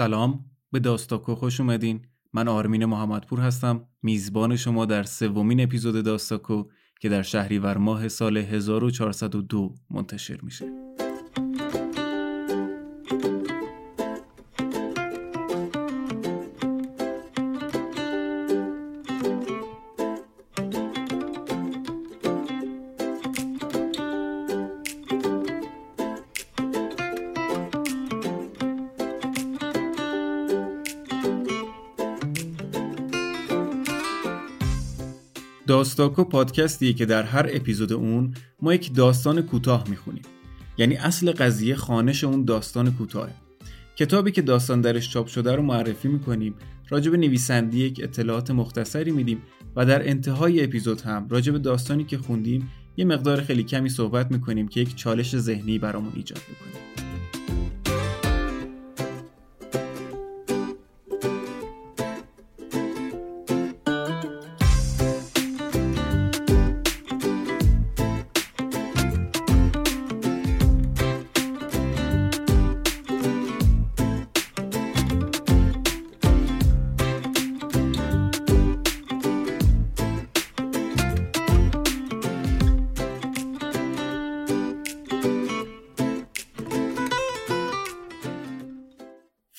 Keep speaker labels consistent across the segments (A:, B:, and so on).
A: سلام به داستاکو خوش اومدین. من آرمین محمدپور هستم. میزبان شما در سومین اپیزود داستاکو که در شهریور ماه سال 1402 منتشر میشه. داستاکو پادکستیه که در هر اپیزود اون ما یک داستان کوتاه می‌خونیم. یعنی اصل قضیه خانش اون داستان کوتاهه. کتابی که داستان درش چاپ شده رو معرفی می‌کنیم. راجب نویسندی یک اطلاعات مختصری میدیم و در انتهای اپیزود هم راجب داستانی که خوندیم یه مقدار خیلی کمی صحبت می‌کنیم که یک چالش ذهنی برامون ایجاد می‌کنیم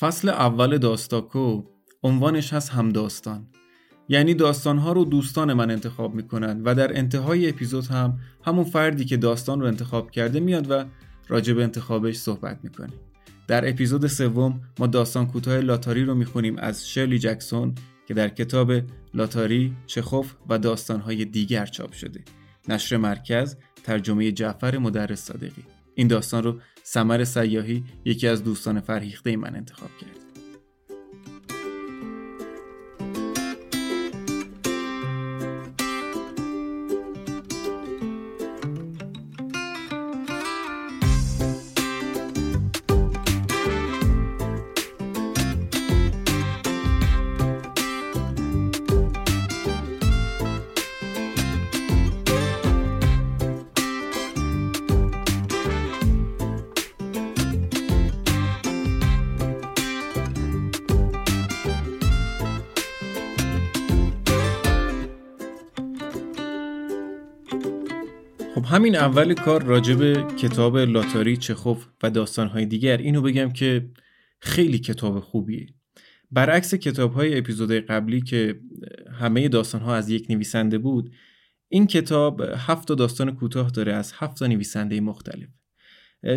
A: فصل اول داستاکو عنوانش هست همداستان یعنی داستانها رو دوستان من انتخاب می‌کنن و در انتهای اپیزود هم همون فردی که داستان رو انتخاب کرده میاد و راجع به انتخابش صحبت می‌کنه. در اپیزود سوم ما داستان کوتاه لاتاری رو می‌خونیم از شرلی جکسون که در کتاب لاتاری، چخوف و داستانهای دیگر چاپ شده. نشر مرکز ترجمه جعفر مدرس صادقی. این داستان رو سمر سیاهی یکی از دوستان فرهیخته من انتخاب کرد. خب همین اول کار راجب کتاب لاتاری چخوف و داستانهای دیگر. اینو بگم که خیلی کتاب خوبیه. برعکس کتاب های اپیزود قبلی که همه داستان ها از یک نویسنده بود این کتاب هفت داستان کوتاه داره از هفت نویسنده مختلف.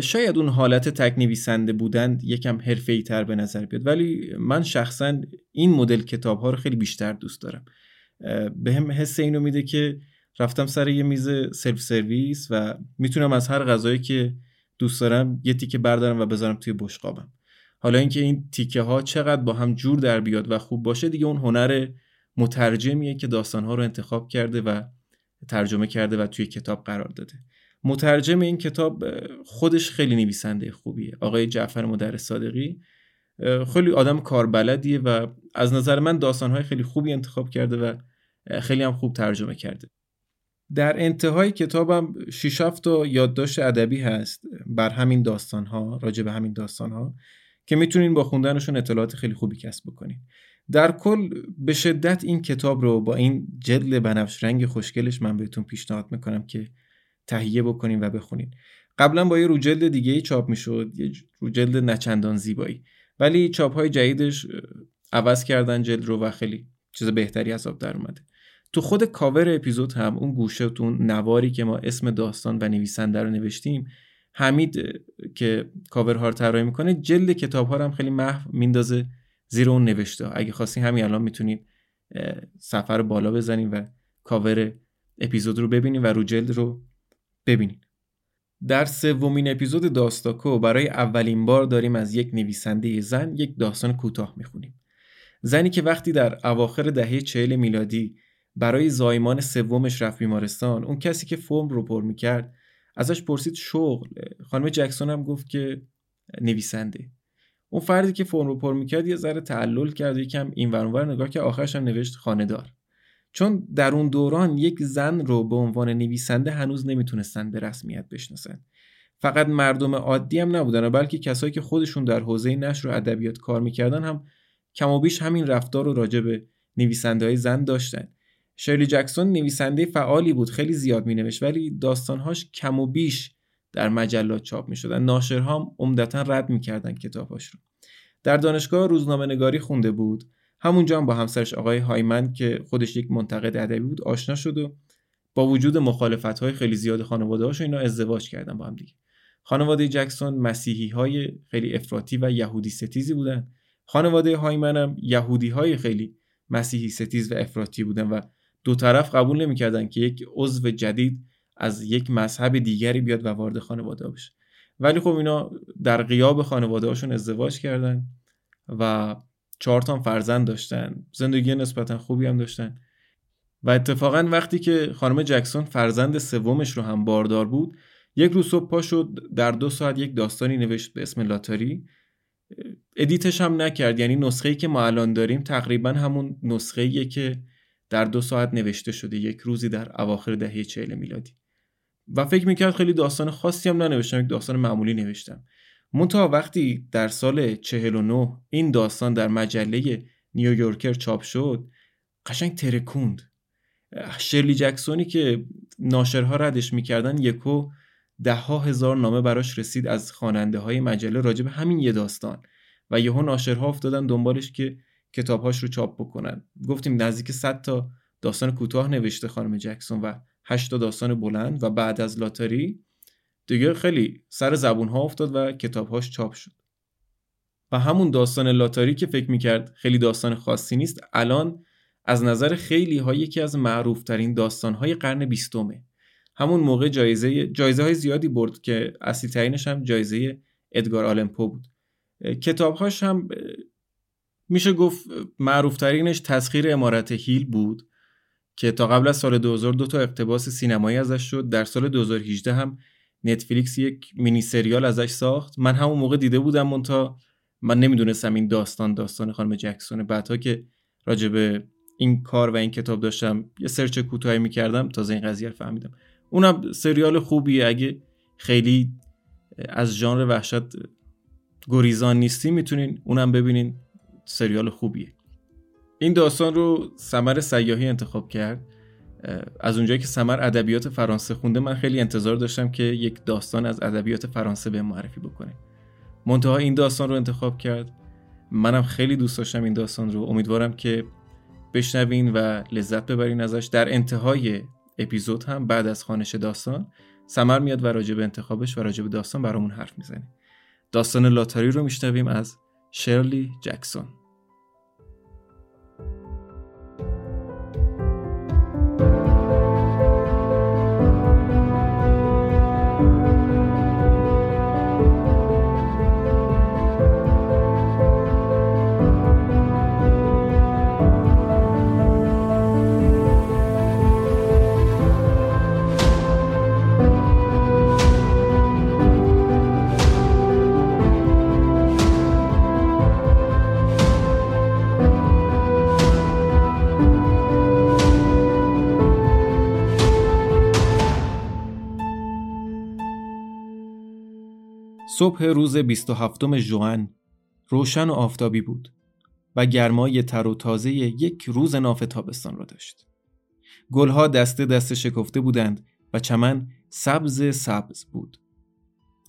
A: شاید اون حالت تک نویسنده بودن یکم حرفه‌ای تر به نظر بیاد ولی من شخصا این مدل کتاب ها رو خیلی بیشتر دوست دارم. به هم حس اینو میده که رفتم سر یه میز سلف سرویس و می‌تونم از هر غذایی که دوست دارم یه تیکه بردارم و بذارم توی بشقابم. حالا اینکه این تیکه ها چقدر با هم جور در بیاد و خوب باشه دیگه اون هنر مترجمیه که داستان ها رو انتخاب کرده و ترجمه کرده و توی کتاب قرار داده. مترجم این کتاب خودش خیلی نویسنده خوبیه. آقای جعفر مدرس صادقی خیلی آدم کاربلدیه و از نظر من داستانهای خیلی خوبی انتخاب کرده و خیلی هم خوب ترجمه کرده. در انتهای کتابم شیش تا یادداشت ادبی هست بر همین داستان ها راجع به همین داستان ها که می‌تونین با خوندنشون اطلاعات خیلی خوبی کسب بکنین. در کل به شدت این کتاب رو با این جلد بنفش رنگ خوشگلش من بهتون پیشنهاد می‌کنم که تهیه بکنین و بخونین. قبلا با یه روجلد دیگه ای چاپ می‌شد یه روجلد نچندان زیبایی. ولی چاپ های جدیدش عوض کردن جلد رو و خیلی چیز بهتری از آب در اومده. تو خود کاور اپیزود هم اون گوشه تو نواری که ما اسم داستان و نویسنده رو نوشتیم حمید که کاورها رو طراحی می‌کنه جلد کتاب ها رو هم خیلی محو میندازه زیر اون نوشته اگه خواستین همین الان می‌تونید سفر بالا بزنین و کاور اپیزود رو ببینین و رو جلد رو ببینین. در سومین اپیزود داستاکو برای اولین بار داریم از یک نویسنده زن یک داستان کوتاه می‌خونیم. زنی که وقتی در اواخر دهه چهل میلادی برای زایمان سومش رفت بیمارستان اون کسی که فرم رو پر می‌کرد ازش پرسید شغل. خانم جکسون هم گفت که نویسنده. اون فردی که فرم رو پر می‌کرد یه ذره تعلل کرد و یکم این ورانور نگاه که آخرش هم نوشت خانهدار. چون در اون دوران یک زن رو به عنوان نویسنده هنوز نمی‌تونستن به رسمیت بشناسن. فقط مردم عادی هم نبودن بلکه کسایی که خودشون در حوزه نشر و ادبیات کار می‌کردن هم کم و بیش همین رفتار رو راجع به نویسنده های زن داشتن. شرلی جکسون نویسنده فعالی بود خیلی زیاد مینوشت ولی داستانهاش کم و بیش در مجلات چاپ می‌شدن ناشرها هم عمدتا رد می‌کردن کتابهاش رو. در دانشگاه روزنامه نگاری خونده بود. همونجا هم با همسرش آقای هایمن که خودش یک منتقد ادبی بود آشنا شد و با وجود مخالفت های خیلی زیاد خانواده هاش اینا ازدواج کردن با هم دیگه. خانواده جکسون مسیحی های خیلی افراطی و یهودی ستیزی بودن. خانواده هایمن هم یهودی های خیلی مسیحی ستیز و افراطی بودن و دو طرف قبول نمی‌کردن که یک عضو جدید از یک مذهب دیگری بیاد و وارد خانواده بشه. ولی خب اینا در غیاب خانواده هاشون ازدواج کردن و چهار تا فرزند داشتن. زندگی نسبتا خوبی هم داشتن. و اتفاقا وقتی که خانم جکسون فرزند سومش رو هم باردار بود یک روز صبح پا شد در دو ساعت یک داستانی نوشت به اسم لاتاری. edit ش هم نکرد. یعنی نسخه که ما الان داریم تقریبا همون نسخه که در دو ساعت نوشته شده یک روزی در اواخر دهه چهل میلادی. و فکر می‌کرد خیلی داستان خاصی هم ننوشتم یک داستان معمولی نوشتم. منتها وقتی در سال 49 این داستان در مجله نیویورکر چاپ شد قشنگ ترکوند. شرلی جکسونی که ناشرها ردش می‌کردن یکو ده ها هزار نامه براش رسید از خواننده های مجله راجب همین یه داستان. و یهو ناشرها افتادن دنبالش که کتابهاش رو چاپ بکنن. گفتیم نزدیک 100 تا داستان کوتاه نوشته خانم جکسون و 8 تا داستان بلند و بعد از لاتاری دیگه خیلی سر زبون ها افتاد و کتابهاش چاپ شد. و همون داستان لاتاری که فکر می‌کرد خیلی داستان خاصی نیست الان از نظر خیلی ها یکی از معروف ترین داستان های قرن بیستمه. همون موقع جایزه جایزه های زیادی برد که اصلی ترینش هم جایزه ادگار آلمپو بود. کتابهاش هم میشه گفت معروف ترینش تسخیر امارت هیل بود که تا قبل از سال 2002 تا اقتباس سینمایی ازش شد. در سال 2018 هم نتفلیکس یک مینی سریال ازش ساخت. من همون موقع دیده بودم مونتا من نمی‌دونستم این داستان داستان خانم جکسونه بعدها که راجع به این کار و این کتاب داشتم یه سرچ کوتاهی می‌کردم تازه این قضیه رو فهمیدم. اونم سریال خوبیه. اگه خیلی از ژانر وحشت گریزان نیستی می‌تونین اونم ببینین. سریال خوبیه. این داستان رو سمر سیاهی انتخاب کرد. از اونجایی که سمر ادبیات فرانسه خونده من خیلی انتظار داشتم که یک داستان از ادبیات فرانسه به معرفی بکنه. منتها این داستان رو انتخاب کرد. منم خیلی دوست داشتم این داستان رو. امیدوارم که بشنوین و لذت ببرین ازش. در انتهای اپیزود هم بعد از خانش داستان سمر میاد و راجب انتخابش و راجب داستان برامون حرف می‌زنه. داستان لاتاری رو میشنویم از شرلی جکسون. صبح روز 27 ژوئن روشن و آفتابی بود و گرمای تر و تازه یک روز ناف تابستان را داشت. گلها دسته دسته شکفته بودند و چمن سبز سبز بود.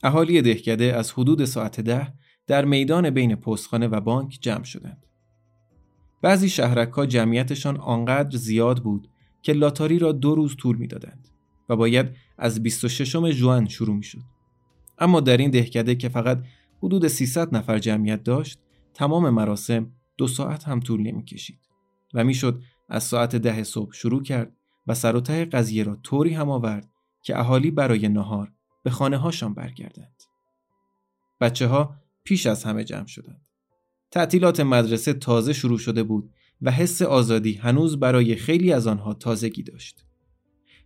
A: اهالی دهکده از حدود ساعت ده در میدان بین پستخانه و بانک جمع شدند. بعضی شهرک ها جمعیتشان آنقدر زیاد بود که لاتاری را دو روز طول می‌دادند و باید از 26 ژوئن شروع می شد. اما در این دهکده که فقط حدود 300 نفر جمعیت داشت تمام مراسم دو ساعت هم طول نمی کشید و می‌شد از ساعت ده صبح شروع کرد و سر و ته قضیه را طوری هم آورد که اهالی برای نهار به خانه هاشان برگردند. بچه ها پیش از همه جمع شدند. تعطیلات مدرسه تازه شروع شده بود و حس آزادی هنوز برای خیلی از آنها تازگی داشت.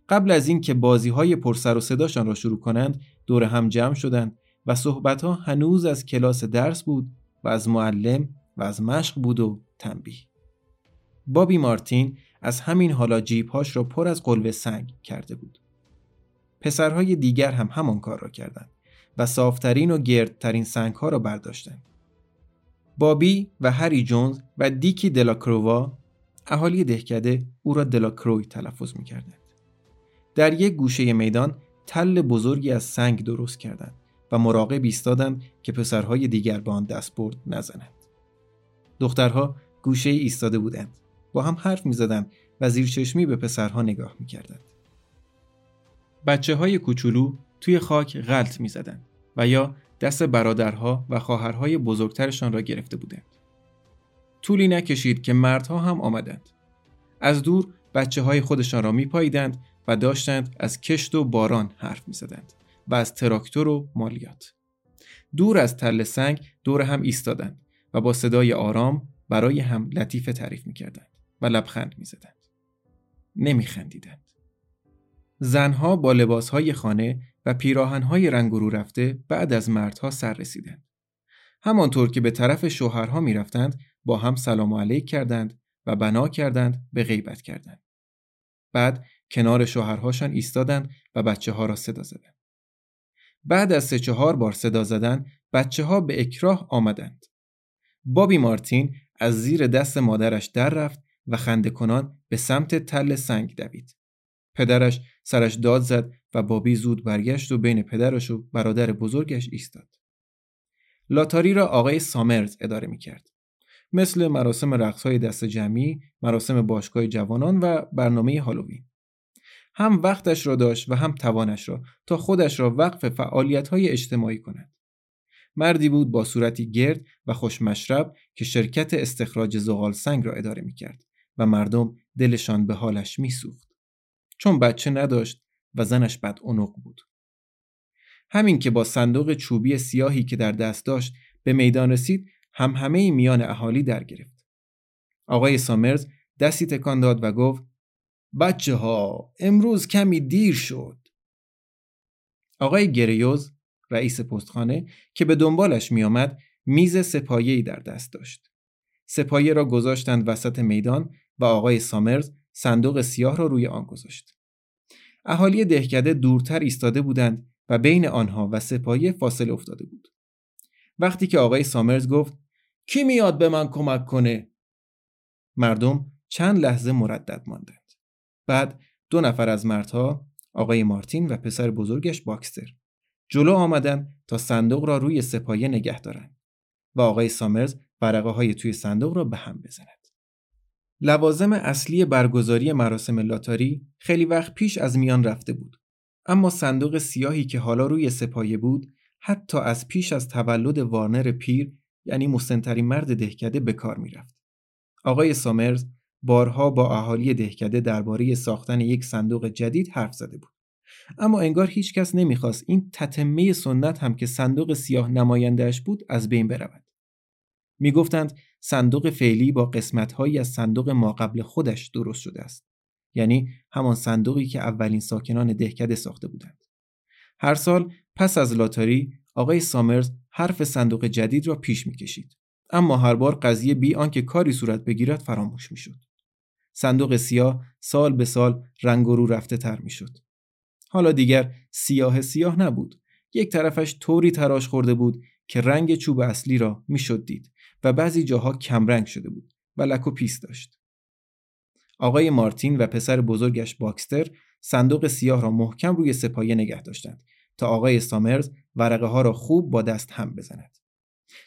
A: قبل از اینکه بازی های پرسر و صداشان را شروع کنند دور هم جمع شدند و صحبت ها هنوز از کلاس درس بود و از معلم و از مشق بود و تنبیه بابی مارتین از همین حالا جیبهاش را پر از قلوه سنگ کرده بود پسرهای دیگر هم همان کار را کردند و صافترین و گردترین سنگ ها را برداشتند. بابی و هری جونز و دیکی دلاکرووا اهالی دهکده او را دلاکروی تلفظ می کردند. در یک گوشه میدان تل بزرگی از سنگ درست کردند و مراقب ایستادند که پسرهای دیگر به آن دستبرد نزنند. دخترها گوشه ایستاده بودند. با هم حرف می زدند و زیر چشمی به پسرها نگاه می کردند. بچه های کوچولو توی خاک غلط می زدند و یا دست برادرها و خواهرهای بزرگترشان را گرفته بودند. طولی نکشید که مردها هم آمدند. از دور بچه های خودشان را می پاییدند و داشتند از کشت و باران حرف می زدند و از تراکتور و مالیات. دور از تل سنگ دور هم ایستادند و با صدای آرام برای هم لطیفه تعریف می کردند و لبخند می زدند. نمی خندیدند. زنها با لباسهای خانه و پیراهنهای رنگ رو رفته بعد از مردها سر رسیدند. همانطور که به طرف شوهرها می رفتند با هم سلام علیک کردند و بنا کردند به غیبت کردند. بعد کنار شوهرهاشان ایستادند و بچه ها را صدا زدند. بعد از سه چهار بار صدا زدن بچه ها به اکراه آمدند. بابی مارتین از زیر دست مادرش در رفت و خنده کنان به سمت تل سنگ دوید. پدرش سرش داد زد و بابی زود برگشت و بین پدرش و برادر بزرگش ایستاد. لاتاری را آقای سامرز اداره می کرد. مثل مراسم رقص های دست جمعی، مراسم باشگاه جوانان و برنامه هالووین. هم وقتش را داشت و هم توانش را تا خودش را وقف فعالیت های اجتماعی کند. مردی بود با صورتی گرد و خوشمشرب که شرکت استخراج زغال سنگ را اداره می کرد و مردم دلشان به حالش می سوخت. چون بچه نداشت و زنش بد اونق بود. همین که با صندوق چوبی سیاهی که در دست داشت به میدان رسید هم همه میان اهالی در گرفت. آقای سامرز دستی تکان داد و گفت بچه ها امروز کمی دیر شد. آقای گریوز رئیس پستخانه که به دنبالش میآمد میز سپایه‌ای در دست داشت. سپایه را گذاشتند وسط میدان و آقای سامرز صندوق سیاه را روی آن گذاشت. اهالی دهکده دورتر ایستاده بودند و بین آنها و سپایه فاصله افتاده بود. وقتی که آقای سامرز گفت کی میاد به من کمک کنه؟ مردم چند لحظه مردد ماندند. بعد دو نفر از مردها آقای مارتین و پسر بزرگش باکستر جلو آمدن تا صندوق را روی سپایه نگه دارند و آقای سامرز برقه های توی صندوق را به هم بزند. لوازم اصلی برگزاری مراسم لاتاری خیلی وقت پیش از میان رفته بود. اما صندوق سیاهی که حالا روی سپایه بود حتی از پیش از تولد وارنر پیر یعنی مسنترین مرد دهکده به کار می‌رفت. آقای سامرز بارها با اهالی دهکده درباره ساختن یک صندوق جدید حرف زده بود. اما انگار هیچ کس نمی‌خواست این تتمه سنت هم که صندوق سیاه نمایندهش بود از بین برود. می‌گفتند صندوق فعلی با قسمتهایی از صندوق ما قبل خودش درست شده است. یعنی همان صندوقی که اولین ساکنان دهکده ساخته بودند. هر سال پس از لاتاری آقای سامرز حرف صندوق جدید را پیش می‌کشید. اما هر بار قضیه بی آنکه کاری صورت بگیرد فراموش می‌شد. صندوق سیاه سال به سال رنگ و رو رفته تر می‌شد. حالا دیگر سیاه سیاه نبود. یک طرفش طوری تراش خورده بود که رنگ چوب اصلی را می‌شد دید و بعضی جاها کمرنگ شده بود و لک و پیس داشت. آقای مارتین و پسر بزرگش باکستر صندوق سیاه را محکم روی سه‌پایه نگه داشتند تا آقای سامرز ورقه ها را خوب با دست هم بزند.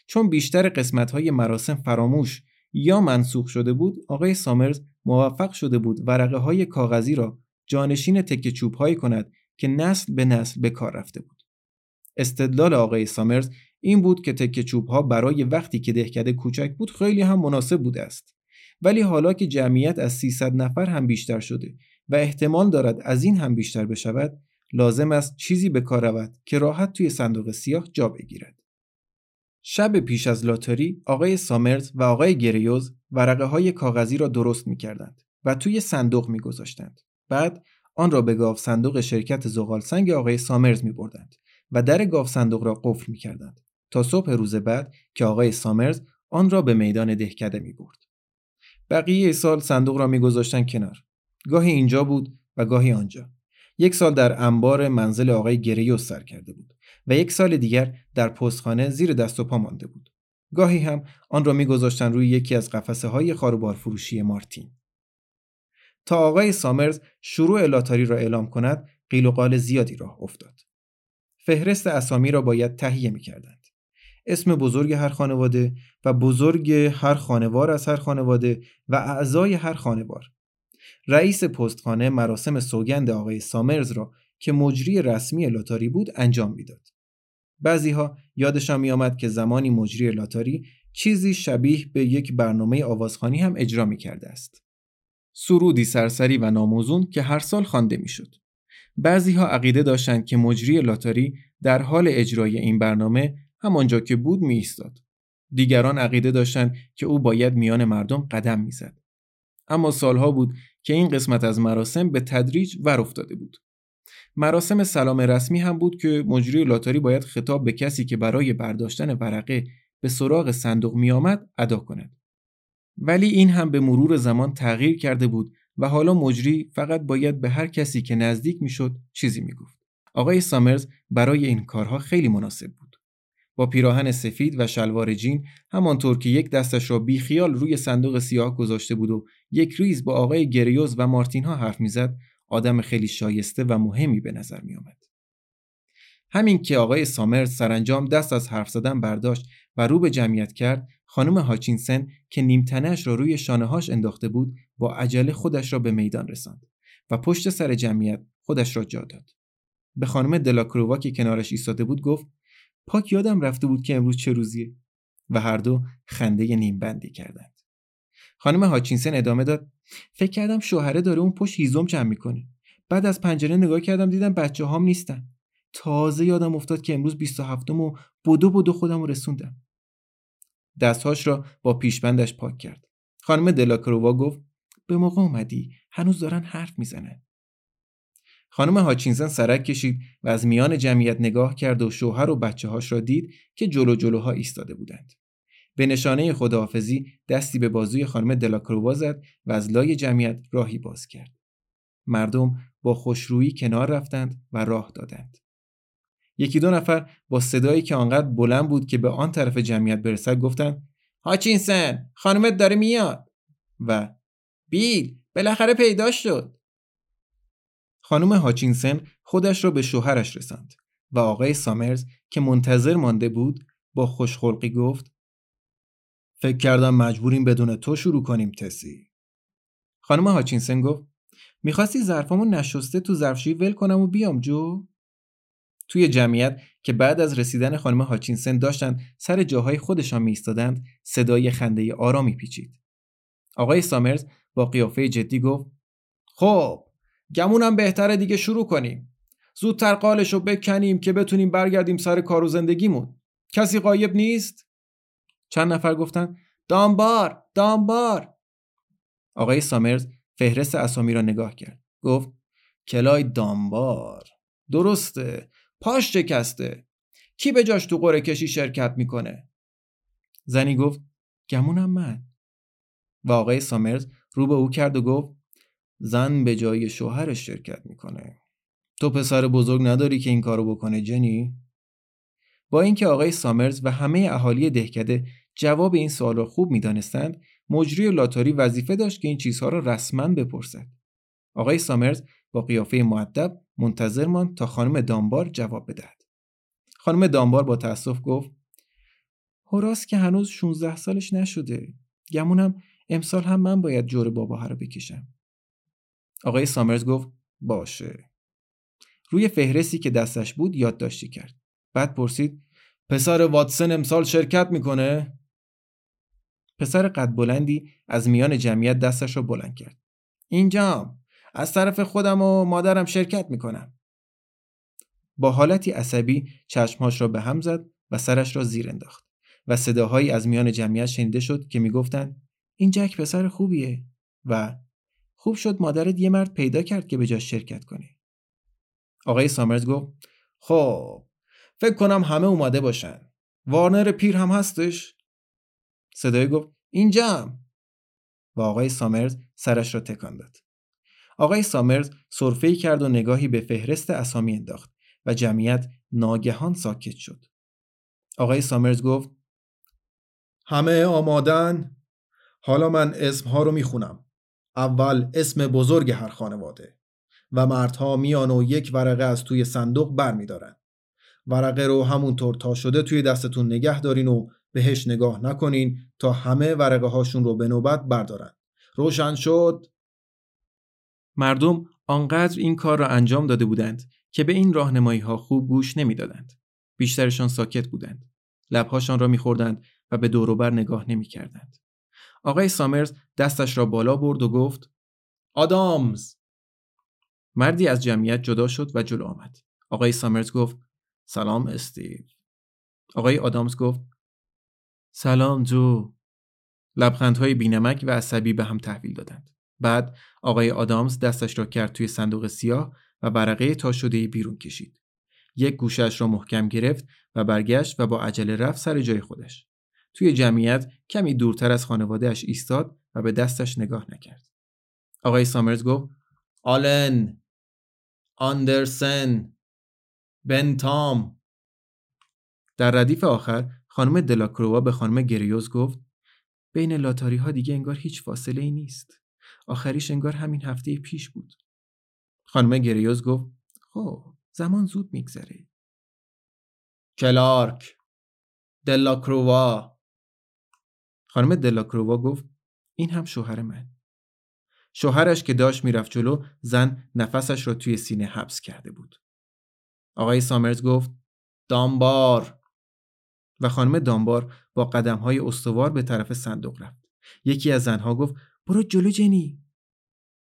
A: چون بیشتر قسمت های مراسم فراموش یا منسوخ شده بود آقای سامرز موفق شده بود ورقه های کاغذی را جانشین تکه چوب هایی کند که نسل به نسل به کار رفته بود. استدلال آقای سامرز این بود که تکه چوب ها برای وقتی که دهکده کوچک بود خیلی هم مناسب بوده است. ولی حالا که جمعیت از 300 نفر هم بیشتر شده و احتمال دارد از این هم بیشتر بشود لازم است چیزی به کار رود که راحت توی صندوق سیاه جا بگیرد. شب پیش از لاتاری آقای سامرز و آقای گریوز ورقه های کاغذی را درست می کردند و توی صندوق می گذاشتند. بعد آن را به گاف صندوق شرکت زغال سنگ آقای سامرز می بردند و در گاف صندوق را قفل می کردند تا صبح روز بعد که آقای سامرز آن را به میدان دهکده می برد. بقیه سال صندوق را می گذاشتن کنار. گاهی اینجا بود و گاهی آنجا. یک سال در انبار منزل آقای گریوز سر کرده بود و یک سال دیگر در پستخانه زیر دست و پا مانده بود. گاهی هم آن را میگذاشتن روی یکی از قفسه های خاروبار فروشی مارتین. تا آقای سامرز شروع لاتاری را اعلام کند قیل و قال زیادی راه افتاد. فهرست اسامی را باید تهیه می کردند. اسم بزرگ هر خانواده و بزرگ هر خانوار از هر خانواده و اعضای هر خانوار. رئیس پستخانه مراسم سوگند آقای سامرز را که مجری رسمی لاتاری بود انجام می‌داد. بعضیها یادشان می آمد که زمانی مجری لاتاری چیزی شبیه به یک برنامه آوازخانی هم اجرا می کرده است. سرودی سرسری و ناموزون که هر سال خوانده می‌شد. بعضیها عقیده داشتند که مجری لاتاری در حال اجرای این برنامه همانجا که بود می ایستاد. دیگران عقیده داشتند که او باید میان مردم قدم می‌زد. اما سالها بود که این قسمت از مراسم به تدریج ور افتاده بود. مراسم سلام رسمی هم بود که مجری لاتاری باید خطاب به کسی که برای برداشتن ورقه به سراغ صندوق می آمد ادا کند. ولی این هم به مرور زمان تغییر کرده بود و حالا مجری فقط باید به هر کسی که نزدیک می‌شد چیزی می‌گفت. آقای سامرز برای این کارها خیلی مناسب بود. با پیراهن سفید و شلوار جین همانطور که یک دستش را بیخیال روی صندوق سیاه گذاشته بود و یک ریز با آقای گریوز و مارتین ها حرف می‌زد آدم خیلی شایسته و مهمی به نظر می آمد. همین که آقای سامرز سرانجام دست از حرف زدن برداشت و رو به جمعیت کرد خانم هاچینسن که نیمتنش را روی شانههاش انداخته بود با عجله خودش را به میدان رساند و پشت سر جمعیت خودش را جا داد. به خانم دلاکرووا که کنارش ایستاده بود گفت پاک یادم رفته بود که امروز چه روزیه؟ و هر دو خنده نیم بندی کردند. خانم هاچینسن ادامه داد. فکر کردم شوهره داره اون پشت هیزم جمع می‌کنه. بعد از پنجره نگاه کردم دیدم بچه هام نیستن. تازه یادم افتاد که امروز 27 و بدو بدو خودم رو رسوندم. دستهاش را با پیشبندش پاک کرد. خانم دلاکرووا گفت به موقع اومدی هنوز دارن حرف می‌زنن. خانم هاچینسن سرک کشید و از میان جمعیت نگاه کرد و شوهر و بچه هاش را دید که جلو جلوها ایستاده بودند. به نشانه خداحافظی دستی به بازوی خانم دلاکرووا زد و از لای جمعیت راهی باز کرد. مردم با خوشرویی کنار رفتند و راه دادند. یکی دو نفر با صدایی که آنقدر بلند بود که به آن طرف جمعیت برسد گفتند هاچینسن خانمت داره میاد و بیل بالاخره پیدا شد خانم هاچینسن خودش را به شوهرش رساند و آقای سامرز که منتظر مانده بود با خوشخلقی گفت فکر کردم مجبوریم بدون تو شروع کنیم تسی. خانم هاچینسن گفت می‌خواستی ظرفامو نشسته تو ظرفشویی ول کنم و بیام جو؟ توی جمعیت که بعد از رسیدن خانم هاچینسن داشتن سر جاهای خودشان میستادند صدای خنده آرامی پیچید آقای سامرز با قیافه جدی گفت خب گمونم بهتره دیگه شروع کنیم. زودتر قالشو بکنیم که بتونیم برگردیم سر کار و زندگیمون. کسی قایب نیست؟ چند نفر گفتن دامبار دامبار. آقای سامرز فهرست اسامی را نگاه کرد. گفت کلای دامبار. درسته. پاش شکسته. کی به جاش تو قره کشی شرکت می‌کنه؟ زنی گفت گمونم من. و آقای سامرز رو به او کرد و گفت زن به جای شوهرش شرکت می‌کنه. تو پسر بزرگ نداری که این کارو بکنه جنی؟ با اینکه آقای سامرز و همه اهالی دهکده جواب این سوال را خوب می‌دانستند مجری لاتاری وظیفه داشت که این چیزها را رسما بپرسد. آقای سامرز با قیافه معدب منتظر ماند تا خانم دامبار جواب بدهد. خانم دامبار با تاسف گفت هوراس که هنوز 16 سالش نشده. گمونم امسال هم من باید جور بابا رو بکشم. آقای سامرز گفت باشه. روی فهرستی که دستش بود یادداشتی کرد. بعد پرسید پسر واتسن امسال شرکت می‌کنه؟ پسر قد بلندی از میان جمعیت دستش را بلند کرد. اینجام از طرف خودم و مادرم شرکت می‌کنم. با حالتی عصبی چشمهاش را به هم زد و سرش را زیر انداخت و صداهایی از میان جمعیت شنیده شد که می‌گفتند این جک پسر خوبیه و خوب شد مادرت یه مرد پیدا کرد که به جاش شرکت کنه. آقای سامرز گفت خب فکر کنم همه اومده باشن. وارنر پیر هم هستش؟ صدای گفت اینجام و آقای سامرز سرش را تکان داد. آقای سامرز سرفه‌ای کرد و نگاهی به فهرست اسامی انداخت و جمعیت ناگهان ساکت شد. آقای سامرز گفت همه آمادن؟ حالا من اسمها رو می‌خونم. اول اسم بزرگ هر خانواده و مردها میان و یک ورقه از توی صندوق بر میدارن. ورقه رو همونطور تا شده توی دستتون نگه دارین و بهش نگاه نکنین تا همه ورقه هاشون رو به نوبت بردارن. روشن شد؟ مردم آنقدر این کار را انجام داده بودند که به این راهنمایی ها خوب گوش نمی‌دادند. بیشترشان ساکت بودند. لبهاشان را میخوردند و به دوروبر نگاه نمی‌کردند. آقای سامرز دستش را بالا برد و گفت آدامز مردی از جمعیت جدا شد و جلو آمد. آقای سامرز گفت سلام استیو. آقای آدامز گفت سلام جو. لبخندهای بینمک و عصبی به هم تحویل دادند. بعد آقای آدامز دستش را کرد توی صندوق سیاه و ورقه تا شده بیرون کشید. یک گوشش را محکم گرفت و برگشت و با عجله رفت سر جای خودش. توی جمعیت کمی دورتر از خانوادهش ایستاد و به دستش نگاه نکرد. آقای سامرز گفت آلن آندرسن بنتام در ردیف آخر خانم دلاکروا به خانم گریوز گفت بین لاتاری ها دیگه انگار هیچ فاصله ای نیست. آخریش انگار همین هفته پیش بود. خانم گریوز گفت خب زمان زود میگذره. کلارک دلاکروا خانم دلاکروا گفت این هم شوهر من. شوهرش که داشت می‌رفت جلو زن نفسش را توی سینه حبس کرده بود. آقای سامرز گفت دامبار و خانم دامبار با قدم های استوار به طرف صندوق رفت. یکی از زنها گفت برو جلو جنی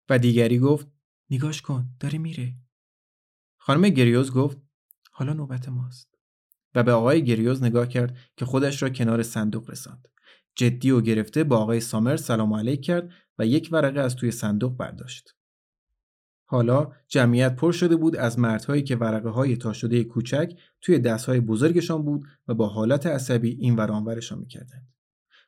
A: و دیگری گفت نگاش کن داره میره. خانم گریوز گفت حالا نوبت ماست و به آقای گریوز نگاه کرد که خودش را کنار صندوق رساند. جدی و گرفته با آقای سامر سلام علیک کرد و یک ورقه از توی صندوق برداشت. حالا جمعیت پر شده بود از مردهایی که ورقه های تا شده کوچک توی دستهای بزرگشان بود و با حالت عصبی این ورانورشان می‌کردند.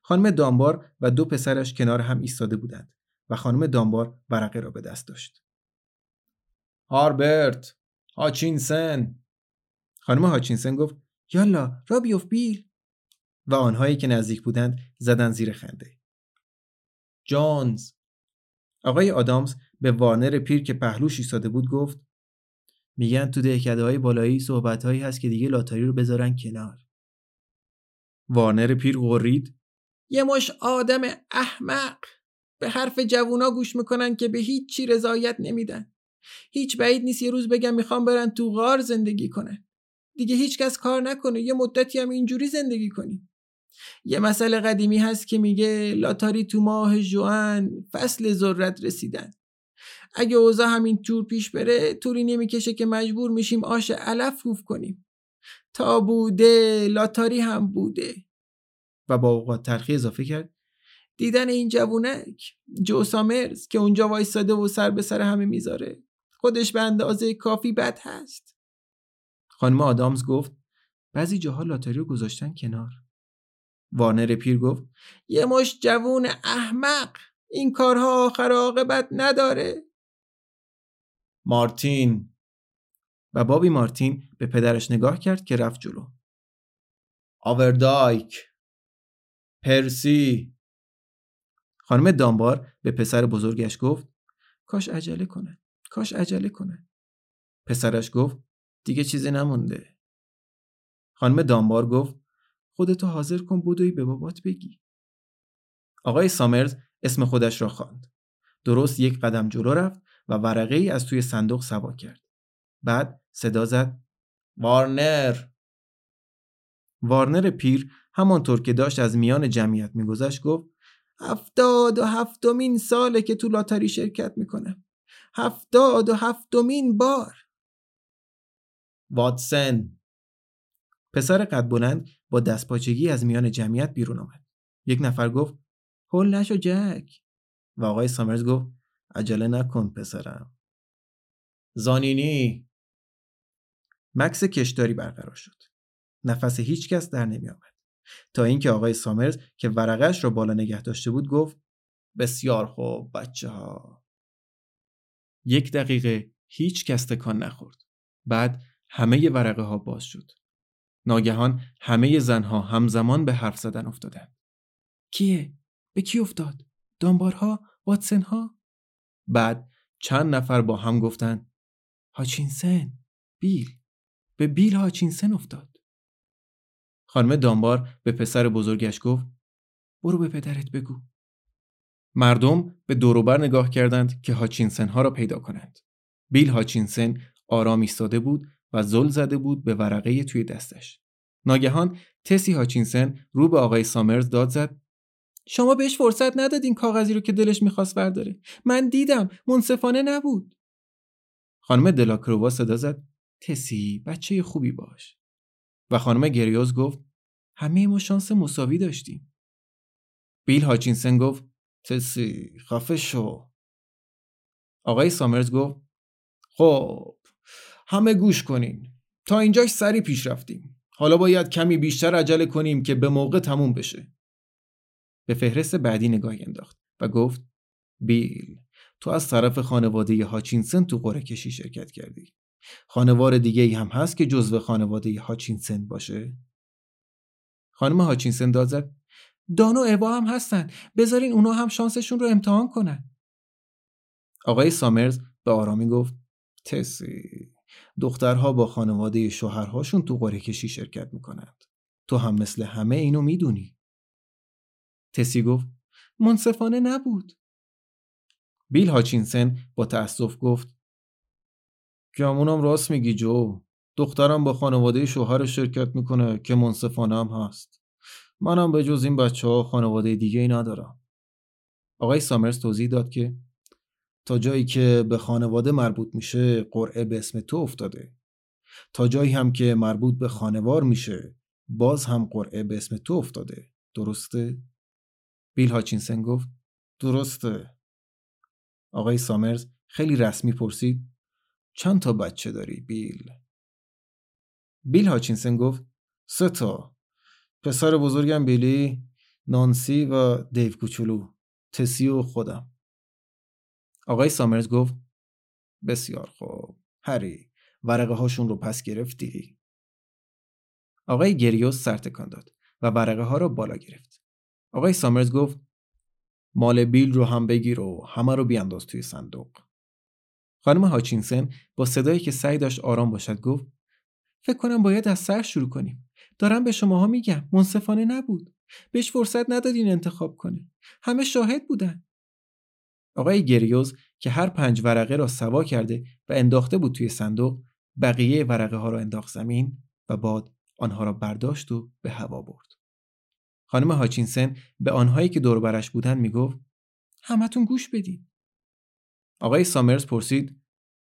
A: خانم دامبار و دو پسرش کنار هم ایستاده بودند و خانم دامبار ورقه را به دست داشت. هاربرت هاچینسن خانم هاچینسن گفت یالا را بیوف بیل و آنهایی که نزدیک بودند زدن زیر خنده. جونز آقای آدامز به وارنر پیر که پهلوش ایستاده بود گفت میگن تو دهکده های بالایی صحبت هایی هست که دیگه لاتاری رو بذارن کنار. وارنر پیر غرید یه مش آدم احمق به حرف جوونا گوش می‌کنن که به هیچ چی رضایت نمیدن. هیچ بعید نیست یه روز بگم می‌خوام برن تو غار زندگی کنن. دیگه هیچکس کار نکنه یه مدتی هم اینجوری زندگی کنیم. یه مسئله قدیمی هست که میگه لاتاری تو ماه جوان فصل ذرت رسیدن اگه اوضاع همین طور پیش بره طوری نمی‌کشه که مجبور میشیم آش علف روف کنیم. تا بوده لاتاری هم بوده. و با اوقات ترخی اضافه کرد. دیدن این جوونک جو سامرز که اونجا وایستاده و سر به سر همه می‌ذاره خودش به اندازه کافی بد هست. خانم آدامز گفت بعضی جاها لاتاری رو گذاشتن کنار. وارنر پیر گفت یه مش جوون احمق این کارها آخر عاقبت نداره. مارتین. و بابی مارتین به پدرش نگاه کرد که رفت جلو. آوردایک. پرسی. خانم دامبار به پسر بزرگش گفت کاش عجله کنه کاش عجله کنه. پسرش گفت دیگه چیزی نمونده. خانم دامبار گفت خودتو حاضر کن بدوی به بابات بگی. آقای سامرز اسم خودش را خواند. درست یک قدم جلو رفت و ورقه ای از توی صندوق سوا کرد. بعد صدا زد. وارنر! وارنر پیر همانطور که داشت از میان جمعیت میگذشت گفت هفتاد و هفتمین ساله که تو لاتاری شرکت می‌کنم. هفتاد و هفتمین بار! واتسن! پسر قد بلند با دستپاچگی از میان جمعیت بیرون آمد. یک نفر گفت هول نشو جک! و آقای سامرز گفت عجله نکن پسرم. زانینی مکس کشداری برقرار شد. نفس هیچ کس در نمی آمد. تا اینکه آقای سامرز که ورقش را بالا نگه داشته بود گفت بسیار خوب بچه ها. یک دقیقه هیچ کس تکان نخورد. بعد همه ورقه ها باز شد. ناگهان همه زنها همزمان به حرف زدن افتادند. کیه؟ به کی افتاد؟ دانبارها؟ واتسنها؟ بعد چند نفر با هم گفتند هاچینسن بیل به بیل هاچینسن افتاد. خانم دانبار به پسر بزرگش گفت برو به پدرت بگو. مردم به دوروبر نگاه کردند که هاچینسن ها را پیدا کنند. بیل هاچینسن آرام ایستاده بود و زل زده بود به ورقه توی دستش. ناگهان تسی هاچینسن رو به آقای سامرز داد زد شما بهش فرصت ندادین کاغذی رو که دلش می‌خواست برداره. من دیدم منصفانه نبود. خانم دلاکرووا صدا زد. تسی بچه خوبی باش. و خانم گریوز گفت همه ما شانس مساوی داشتیم. بیل هاچینسن گفت تسی خفه شو. آقای سامرز گفت خب همه گوش کنین. تا اینجاش سری پیش رفتیم. حالا باید کمی بیشتر عجله کنیم که به موقع تموم بشه. به فهرست بعدی نگاهی انداخت و گفت بیل تو از طرف خانواده هاچینسن تو قره کشی شرکت کردی. خانوار دیگه ای هم هست که جزو خانواده هاچینسن باشه. خانم هاچینسن داد زد دان اوا هم هستن. بذارین اونا هم شانسشون رو امتحان کنن. آقای سامرز به آرامی گفت تسی دخترها با خانواده شوهرهاشون تو قره کشی شرکت می‌کنند. تو هم مثل همه اینو می‌دونی. تسی گفت منصفانه نبود. بیل هاچینسن با تأسف گفت گمونم راست میگی جو. دخترم با خانواده شوهر شرکت می‌کنه که منصفانه هم هست. منم به جز این بچه ها خانواده دیگه ای ندارم. آقای سامرز توضیح داد که تا جایی که به خانواده مربوط میشه قرعه به اسم تو افتاده. تا جایی هم که مربوط به خانوار میشه باز هم قرعه به اسم تو افتاده. درسته؟ بیل هاچینسن گفت درسته. آقای سامرز خیلی رسمی پرسید چند تا بچه داری بیل؟ بیل هاچینسن گفت سه تا. پسر بزرگم بیلی نانسی و دیو کوچولو تسی و خودم. آقای سامرز گفت بسیار خوب. هری ورقه هاشون رو پس گرفتی. آقای گریوس سرتکان داد و ورقه ها رو بالا گرفت. آقای سامرز گفت مال بیل رو هم بگیر و همه رو بیانداز توی صندوق. خانم هاچینسن با صدایی که سعی داشت آرام باشد گفت فکر کنم باید از سر شروع کنیم. دارم به شماها میگم منصفانه نبود. بهش فرصت ندادین انتخاب کنه. همه شاهد بودن. آقای گریوز که هر پنج ورقه را سوا کرده و انداخته بود توی صندوق بقیه ورقه ها را انداخت زمین و باد آنها را برداشت و به هوا برد. خانم هاچینسن به آنهایی که دور برش بودن می‌گفت همتون گوش بدین. آقای سامرز پرسید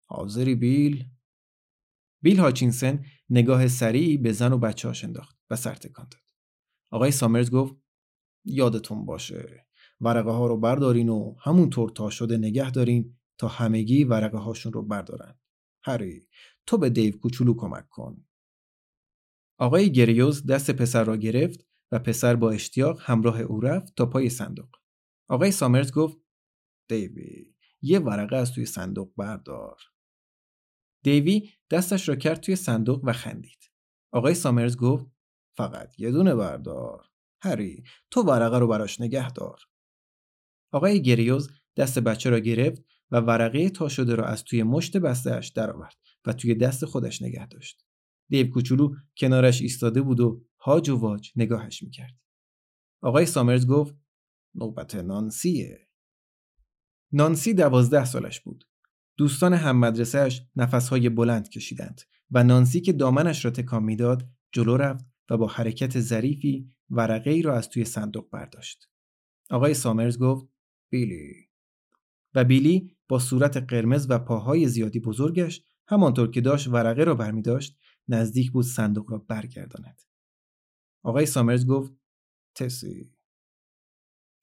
A: حاضری بیل؟ بیل هاچینسن نگاه سریعی به زن و بچه‌هاش انداخت و سر تکان داد. آقای سامرز گفت یادتون باشه ورقه ها رو بردارین و همونطور تا شده نگه دارین تا همگی ورقه هاشون رو بردارن. هری تو به دیو کوچولو کمک کن. آقای گریوز دست پسر را گرفت و پسر با اشتیاق همراه او رفت تا پای صندوق. آقای سامرز گفت دیوی یه ورقه از توی صندوق بردار. دیوی دستش را کرد توی صندوق و خندید. آقای سامرز گفت فقط یه دونه بردار. هری تو ورقه رو براش نگه دار. آقای گریوز دست بچه را گرفت و ورقه تا شده را از توی مشت بستهاش درآورد و توی دست خودش نگه داشت. دیو کوچولو کنارش ایستاده بود و هاج و واج نگاهش می‌کرد. آقای سامرز گفت نوبت نانسیه. نانسی دوازده سالش بود. دوستان هم مدرسهش نفسهای بلند کشیدند و نانسی که دامنش را تکان می‌داد جلو رفت و با حرکت ظریفی ورقه ای را از توی صندوق برداشت. آقای سامرز گفت بیلی و بیلی با صورت قرمز و پاهای زیادی بزرگش همانطور که داشت ورقه را برمی داشت نزدیک بود صندوق را برگرداند. آقای سامرز گفت تسی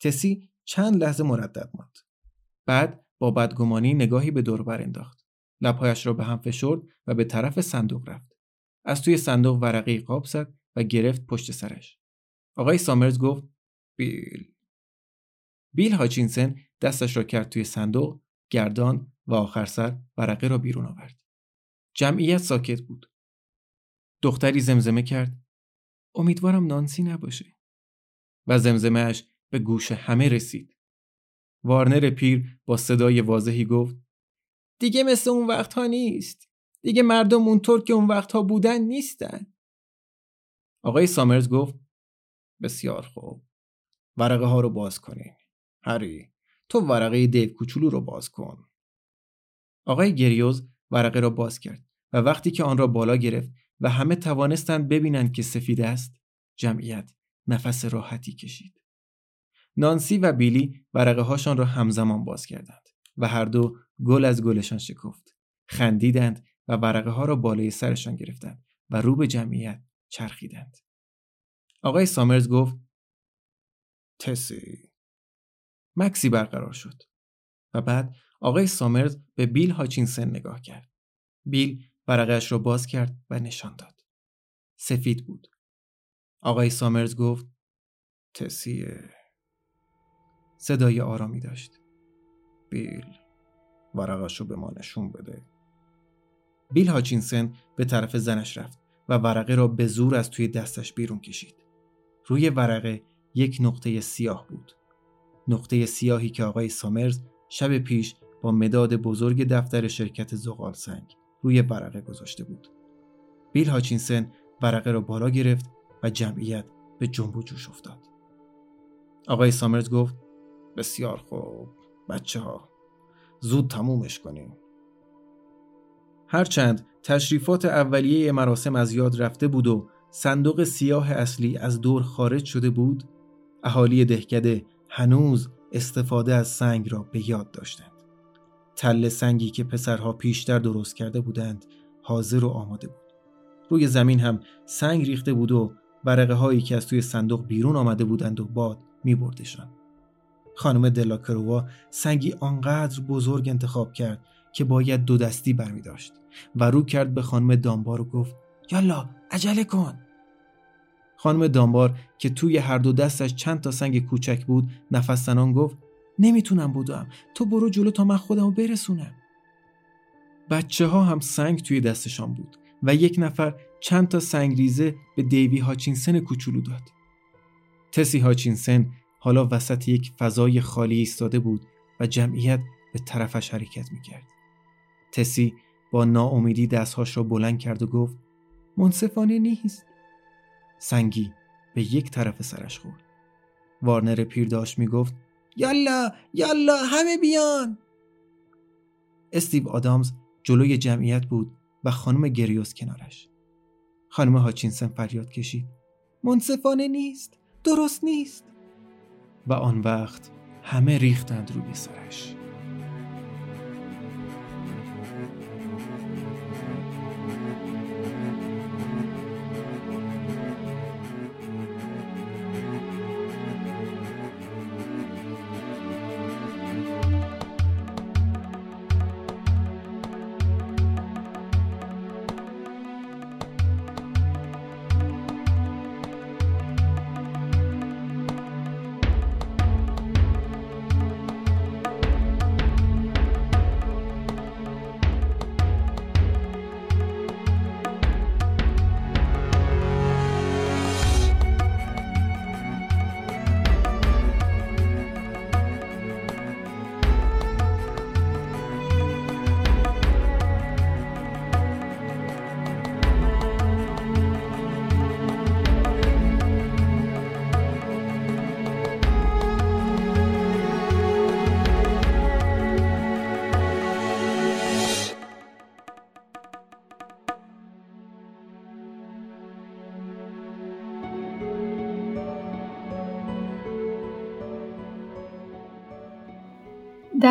A: تسی چند لحظه مردد ماند. بعد با بدگمانی نگاهی به دور بر انداخت. لبهایش را به هم فشرد و به طرف صندوق رفت. از توی صندوق ورقه قاب زد و گرفت پشت سرش. آقای سامرز گفت بیل بیل هاچینسن دستش را کرد توی صندوق، گردان و آخر سر ورقه را بیرون آورد. جمعیت ساکت بود. دختری زمزمه کرد امیدوارم نانسی نباشه. و زمزمهش به گوش همه رسید. وارنر پیر با صدای واضحی گفت دیگه مثل اون وقتها نیست. دیگه مردم اونطور که اون وقتها بودن نیستن. آقای سامرز گفت بسیار خوب. ورقه ها رو باز کنین. هری تو ورقه دیو کوچولو رو باز کن. آقای گریوز ورقه را باز کرد و وقتی که آن را بالا گرفت و همه توانستند ببینند که سفید است جمعیت نفس راحتی کشید. نانسی و بیلی ورقه هاشان را همزمان باز کردند و هر دو گل از گلشان شکفت. خندیدند و ورقه ها را بالای سرشان گرفتند و رو به جمعیت چرخیدند. آقای سامرز گفت تسی. مکسی برقرار شد و بعد آقای سامرز به بیل هاچینسن نگاه کرد. بیل ورقهش را باز کرد و نشان داد. سفید بود. آقای سامرز گفت تسیه صدای آرامی داشت. بیل ورقش رو به ما نشون بده. بیل هاچینسن به طرف زنش رفت و ورقه را به زور از توی دستش بیرون کشید. روی ورقه یک نقطه سیاه بود. نقطه سیاهی که آقای سامرز شب پیش با مداد بزرگ دفتر شرکت زغال سنگ روی ورقه گذاشته بود. بیل هاچینسن ورقه را بالا گرفت و جمعیت به جنب و جوش افتاد. آقای سامرز گفت بسیار خوب بچه ها زود تمومش کنیم. هرچند تشریفات اولیه مراسم از یاد رفته بود و صندوق سیاه اصلی از دور خارج شده بود اهالی دهکده هنوز استفاده از سنگ را به یاد داشتند. تله سنگی که پسرها پیشتر درست کرده بودند حاضر و آماده بود. روی زمین هم سنگ ریخته بود و برقه هایی که از توی صندوق بیرون آمده بودند و باد می بردشان. خانم دلاکروا سنگی آنقدر بزرگ انتخاب کرد که باید دو دستی برمی داشت و رو کرد به خانم دامبار و گفت یالا عجله کن خانم دامبار که توی هر دو دستش چند تا سنگ کوچک بود نفس گفت نمی‌تونم بودم. تو برو جلو تا من خودمو برسونم. بچه ها هم سنگ توی دستشان بود و یک نفر چند تا سنگ ریزه به دیوی هاچینسن کوچولو داد. تسی هاچینسن حالا وسط یک فضای خالی ایستاده بود و جمعیت به طرفش حرکت می‌کرد. تسی با ناامیدی دستهاش را بلند کرد و گفت منصفانه نیست. سنگی به یک طرف سرش خورد. وارنر پیر داشت می‌گفت یالا یالا همه بیان. استیو آدامز جلوی جمعیت بود و خانم گریوس کنارش. خانم هاچینسن فریاد کشید. منصفانه نیست درست نیست. و آن وقت همه ریختند روی سرش.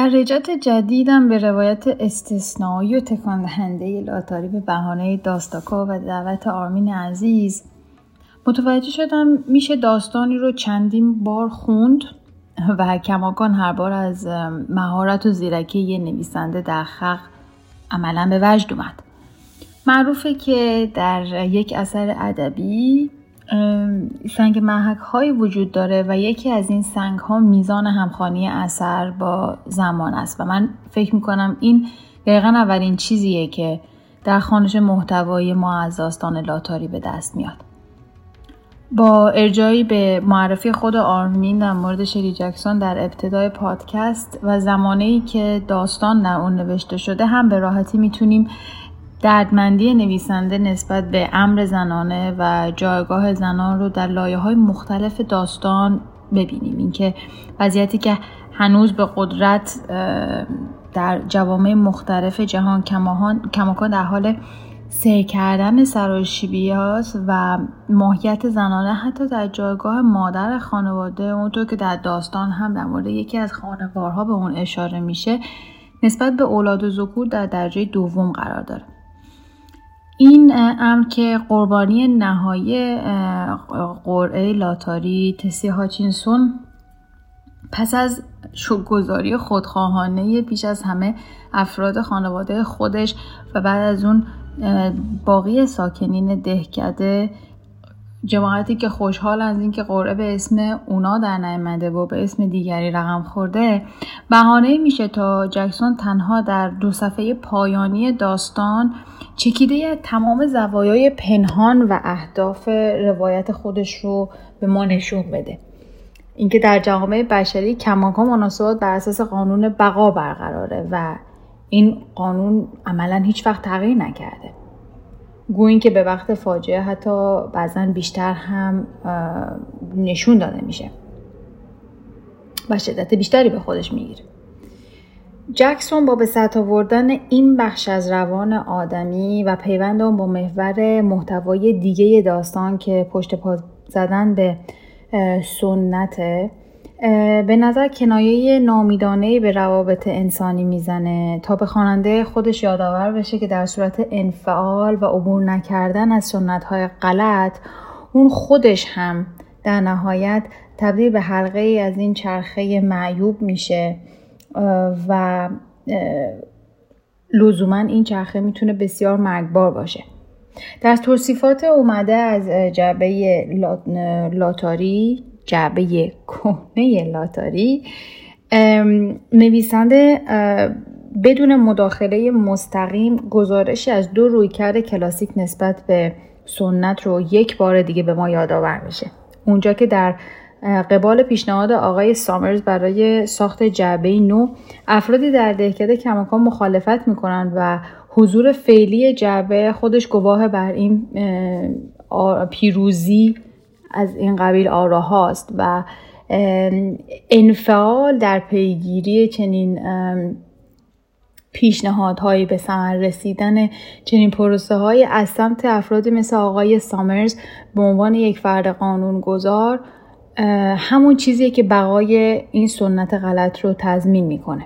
B: در رجت جدیدم به روایت استثنایی و تکان دهنده لاتاری به بهانه داستاکا و دعوت آرمین عزیز. متوجه شدم میشه داستانی رو چندین بار خوند و کماکان هر بار از مهارت و زیرکی یه نویسنده در خلق عملا به وجد اومد. معروفه که در یک اثر ادبی سنگ محک های وجود داره و یکی از این سنگ ها میزان همخانی اثر با زمان است و من فکر می‌کنم این دقیقا اولین چیزیه که در خانش محتوایی ما از داستان لاتاری به دست میاد. با ارجایی به معرفی خود آرمین در مورد شری جکسون در ابتدای پادکست و زمانی که داستان در اون نوشته شده هم به راحتی می‌تونیم دردمندی نویسنده نسبت به امر زنانه و جایگاه زنان رو در لایه های مختلف داستان ببینیم. اینکه وضعیتی که هنوز به قدرت در جوامع مختلف جهان کماکان در حال سیر کردن سراشیبیاست و ماهیت زنانه حتی در جایگاه مادر خانواده اونطور که در داستان هم در مورد یکی از خانوارها به اون اشاره میشه نسبت به اولاد و ذکور در درجه دوم قرار داره. این امر که قربانی نهایی قرعه لاتاری تسی هاچینسون پس از شکگذاری خودخواهانه بیش از همه افراد خانواده خودش و بعد از اون باقی ساکنین دهکده جماعتی که خوشحال از اینکه قرعه به اسم اونا در نیامده و به اسم دیگری رقم خورده بهانه میشه تا جکسون تنها در دو صفحه پایانی داستان چکیده تمام زوایای پنهان و اهداف روایت خودش رو به ما نشون بده. اینکه در جامعه بشری کماکان مناسبات بر اساس قانون بقا برقراره و این قانون عملا هیچ وقت تغییر نکرده. گویین که به وقت فاجعه حتی بعضا بیشتر هم نشون داده میشه. و شدت بیشتری به خودش می‌گیره. جکسون با به سطح آوردن این بخش از روان آدمی و پیوند اون با محور محتوای دیگه داستان که پشت پا زدن به سنته به نظر کنایه نامیدانه به روابط انسانی می‌زنه تا به خواننده خودش یادآور بشه که در صورت انفعال و عبور نکردن از سنت های غلط اون خودش هم در نهایت تبدیل به حلقه ای از این چرخه معیوب میشه. و لزوما این چرخه می‌تونه بسیار مرگبار باشه. در توصیفات اومده از جعبه لاتاری جعبه کهنه لاتاری نویسنده بدون مداخله مستقیم گزارشی از دو رویکرد کلاسیک نسبت به سنت رو یک بار دیگه به ما یادآور میشه. اونجا که در قبال پیشنهاد آقای سامرز برای ساخت جعبه نو افرادی در دهکده کماکان مخالفت می‌کنن و حضور فعلی جعبه خودش گواه بر این پیروزی از این قبیل آراهاست و انفعال در پیگیری چنین پیشنهادهایی به ثمر رسیدن چنین پروسه های از سمت افرادی مثل آقای سامرز به عنوان یک فرد قانون گذار همون چیزیه که بقای این سنت غلط رو تضمین می‌کنه.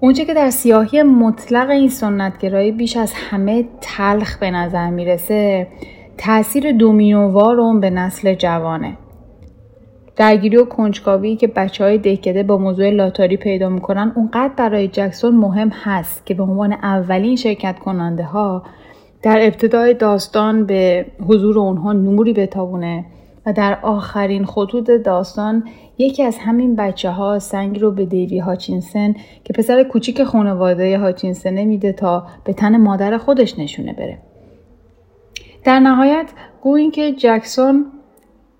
B: اونچه که در سیاهی مطلق این سنتگرایی بیش از همه تلخ به نظر می‌رسه تاثیر دومینووار اون به نسل جوانه. درگیری و کنجکاوی که بچه های دهکده با موضوع لاتاری پیدا می‌کنن اونقدر برای جکسون مهم هست که به عنوان اولین شرکت کننده ها در ابتدای داستان به حضور اونها نوری بتابونه. و در آخرین خطوط داستان یکی از همین بچه ها سنگ رو به دیوی هاچینسن که پسر کوچیک خانواده هاچینسنه میده تا به تن مادر خودش نشونه بره. در نهایت گویین که جکسون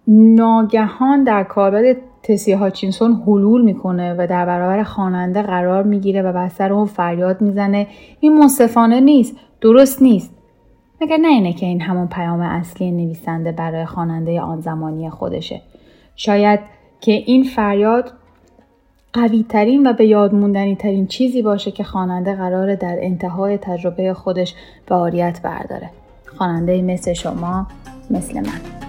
B: ناگهان در کاربرد تسی هاچینسون حلول می‌کنه و در برابر خواننده قرار می‌گیره و بستر اون فریاد می‌زنه. این منصفانه نیست درست نیست. مگر نه اینه که این همون پیام اصلی نویسنده برای خواننده آن زمانی خودشه. شاید که این فریاد قوی ترین و به یاد موندنی ترین چیزی باشه که خواننده قراره در انتهای تجربه خودش به آریت برداره. خواننده مثل شما مثل من.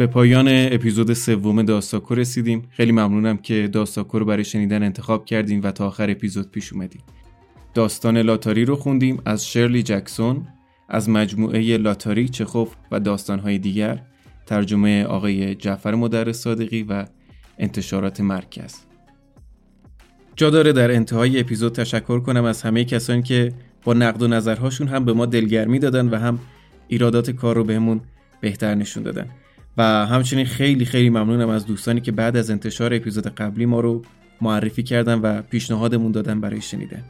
A: به پایان اپیزود سوم داستاکو رسیدیم. خیلی ممنونم که داستاکو رو برای شنیدن انتخاب کردیم و تا آخر اپیزود پیش اومدیم داستان لاتاری رو خوندیم از شرلی جکسون از مجموعه لاتاری چخوف و داستانهای دیگر. ترجمه آقای جعفر مدرس صادقی و انتشارات مرکز. جا داره در انتهای اپیزود تشکر کنم از همه کسانی که با نقد و نظرهاشون هم به ما دلگرمی دادن و هم ایرادات کار رو بهمون بهتر نشون دادن. و همچنین خیلی خیلی ممنونم از دوستانی که بعد از انتشار اپیزود قبلی ما رو معرفی کردن و پیشنهادمون دادن برای شنیدن.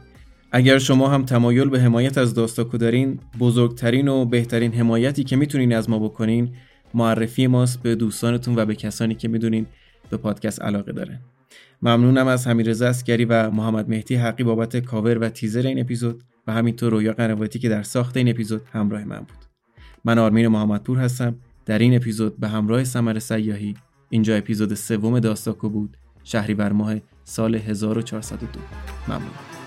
A: اگر شما هم تمایل به حمایت از داستاکو دارین بزرگترین و بهترین حمایتی که می‌تونین از ما بکنین معرفی ماست به دوستانتون و به کسانی که می‌دونین به پادکست علاقه دارن. ممنونم از حمیدرضا عسکری و محمد مهدی حقی بابت کاور و تیزر این اپیزود و همینطور رویا قنواتی که در ساخت این اپیزود همراه من بود. من آرمین محمدپور هستم. در این اپیزود به همراه سمر سیاهی اینجا اپیزود سوم داستاکو بود شهری بر ماه سال 1402 ممنون.